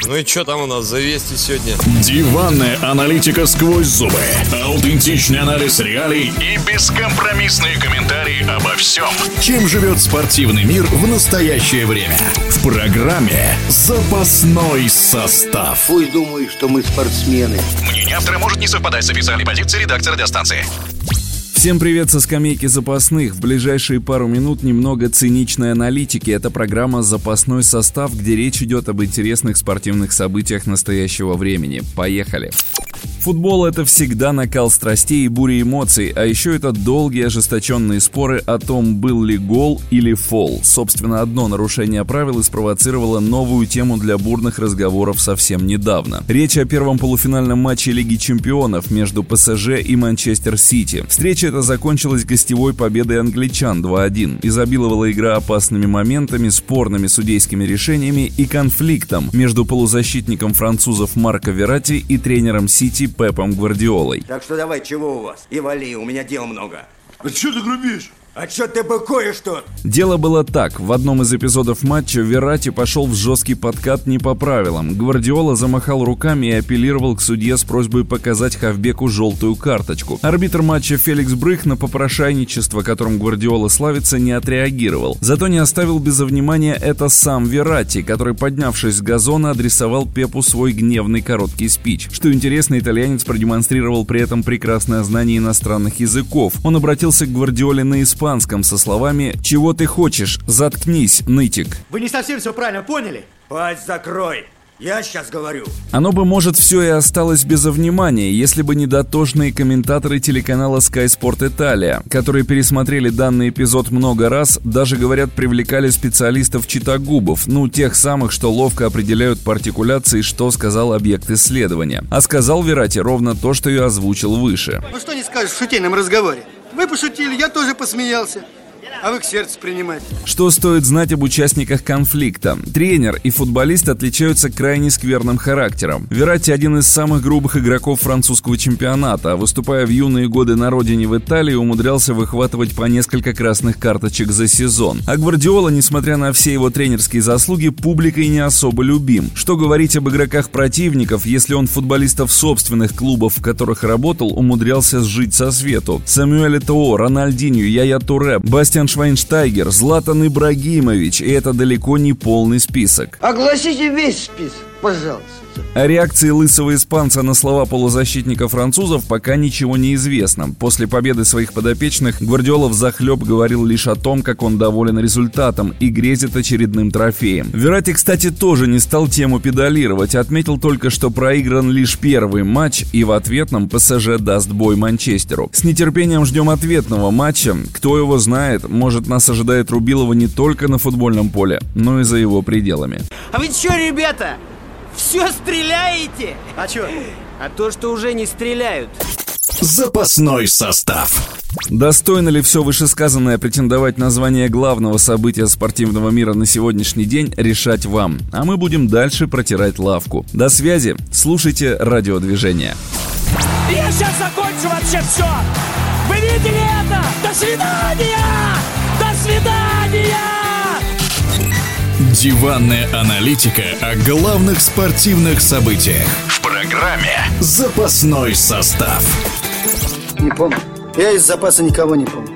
Ну и что там у нас за вести сегодня? Диванная аналитика сквозь зубы. Аутентичный анализ реалий и бескомпромиссные комментарии обо всем, чем живет спортивный мир в настоящее время. В программе «Запасной состав». Пусть думают, что мы спортсмены. Мнение автора может не совпадать с официальной позицией редакции радиостанции. Всем привет со скамейки запасных. В ближайшие пару минут немного циничной аналитики. Это программа «Запасной состав», где речь идет об интересных спортивных событиях настоящего времени. Поехали! Футбол — это всегда накал страстей и бури эмоций, а еще это долгие ожесточенные споры о том, был ли гол или фол. Собственно, одно нарушение правил и спровоцировало новую тему для бурных разговоров совсем недавно. Речь о первом полуфинальном матче Лиги чемпионов между ПСЖ и Манчестер Сити. Встреча эта закончилась гостевой победой англичан 2-1. Изобиловала игра опасными моментами, спорными судейскими решениями и конфликтом между полузащитником французов Марко Верати и тренером Сити Пепом Гвардиолой. Так что давай, чего у вас? И вали, у меня дел много. А что ты грубишь? А чё ты быкуешь тут? Дело было так. В одном из эпизодов матча Верати пошел в жесткий подкат не по правилам. Гвардиола замахал руками и апеллировал к судье с просьбой показать Хавбеку желтую карточку. Арбитр матча Феликс Брых на попрошайничество, которым Гвардиола славится, не отреагировал. Зато не оставил без внимания это сам Верати, который, поднявшись с газона, адресовал Пепу свой гневный короткий спич. Что интересно, итальянец продемонстрировал при этом прекрасное знание иностранных языков. Он обратился к Гвардиоле на испанский испанском со словами «Чего ты хочешь? Заткнись, нытик». Вы не совсем все правильно поняли? Пасть закрой. Я сейчас говорю. Оно бы, может, все и осталось без внимания, если бы не дотошные комментаторы телеканала Sky Sport Italia, которые пересмотрели данный эпизод много раз, даже, говорят, привлекали специалистов читагубов, ну, тех самых, что ловко определяют партикуляции, что сказал объект исследования. А сказал Верати ровно то, что я озвучил выше. Ну что не скажешь в шутейном разговоре? Вы пошутили, я тоже посмеялся. А вы к сердцу принимаете. Что стоит знать об участниках конфликта? Тренер и футболист отличаются крайне скверным характером. Верати один из самых грубых игроков французского чемпионата, выступая в юные годы на родине в Италии, умудрялся выхватывать по несколько красных карточек за сезон. А Гвардиола, несмотря на все его тренерские заслуги, публикой не особо любим. Что говорить об игроках противников, если он футболистов собственных клубов, в которых работал, умудрялся сжить со свету? Самюэль Этоо, Рональдинho, Яя Туре, Бастиан Швайнштайгер, Златан Ибрагимович, и это далеко не полный список. Огласите весь список, пожалуйста. О реакции лысого испанца на слова полузащитника французов пока ничего не известно. После победы своих подопечных Гвардиола захлеб говорил лишь о том, как он доволен результатом и грезит очередным трофеем. Верати, кстати, тоже не стал тему педалировать, отметил только, что проигран лишь первый матч и в ответном ПСЖ даст бой Манчестеру. С нетерпением ждем ответного матча. Кто его знает, может нас ожидает Рубилова не только на футбольном поле, но и за его пределами. А вы что, ребята, все стреляете? А что? А то, что уже не стреляют. Запасной состав. Достойно ли все вышесказанное претендовать на звание главного события спортивного мира на сегодняшний день, решать вам. А мы будем дальше протирать лавку. До связи. Слушайте радиодвижение. Я сейчас закончу вообще все. Вы видели это? До свидания! До свидания! Диванная аналитика о главных спортивных событиях. В программе «Запасной состав». Не помню. Я из запаса никого не помню.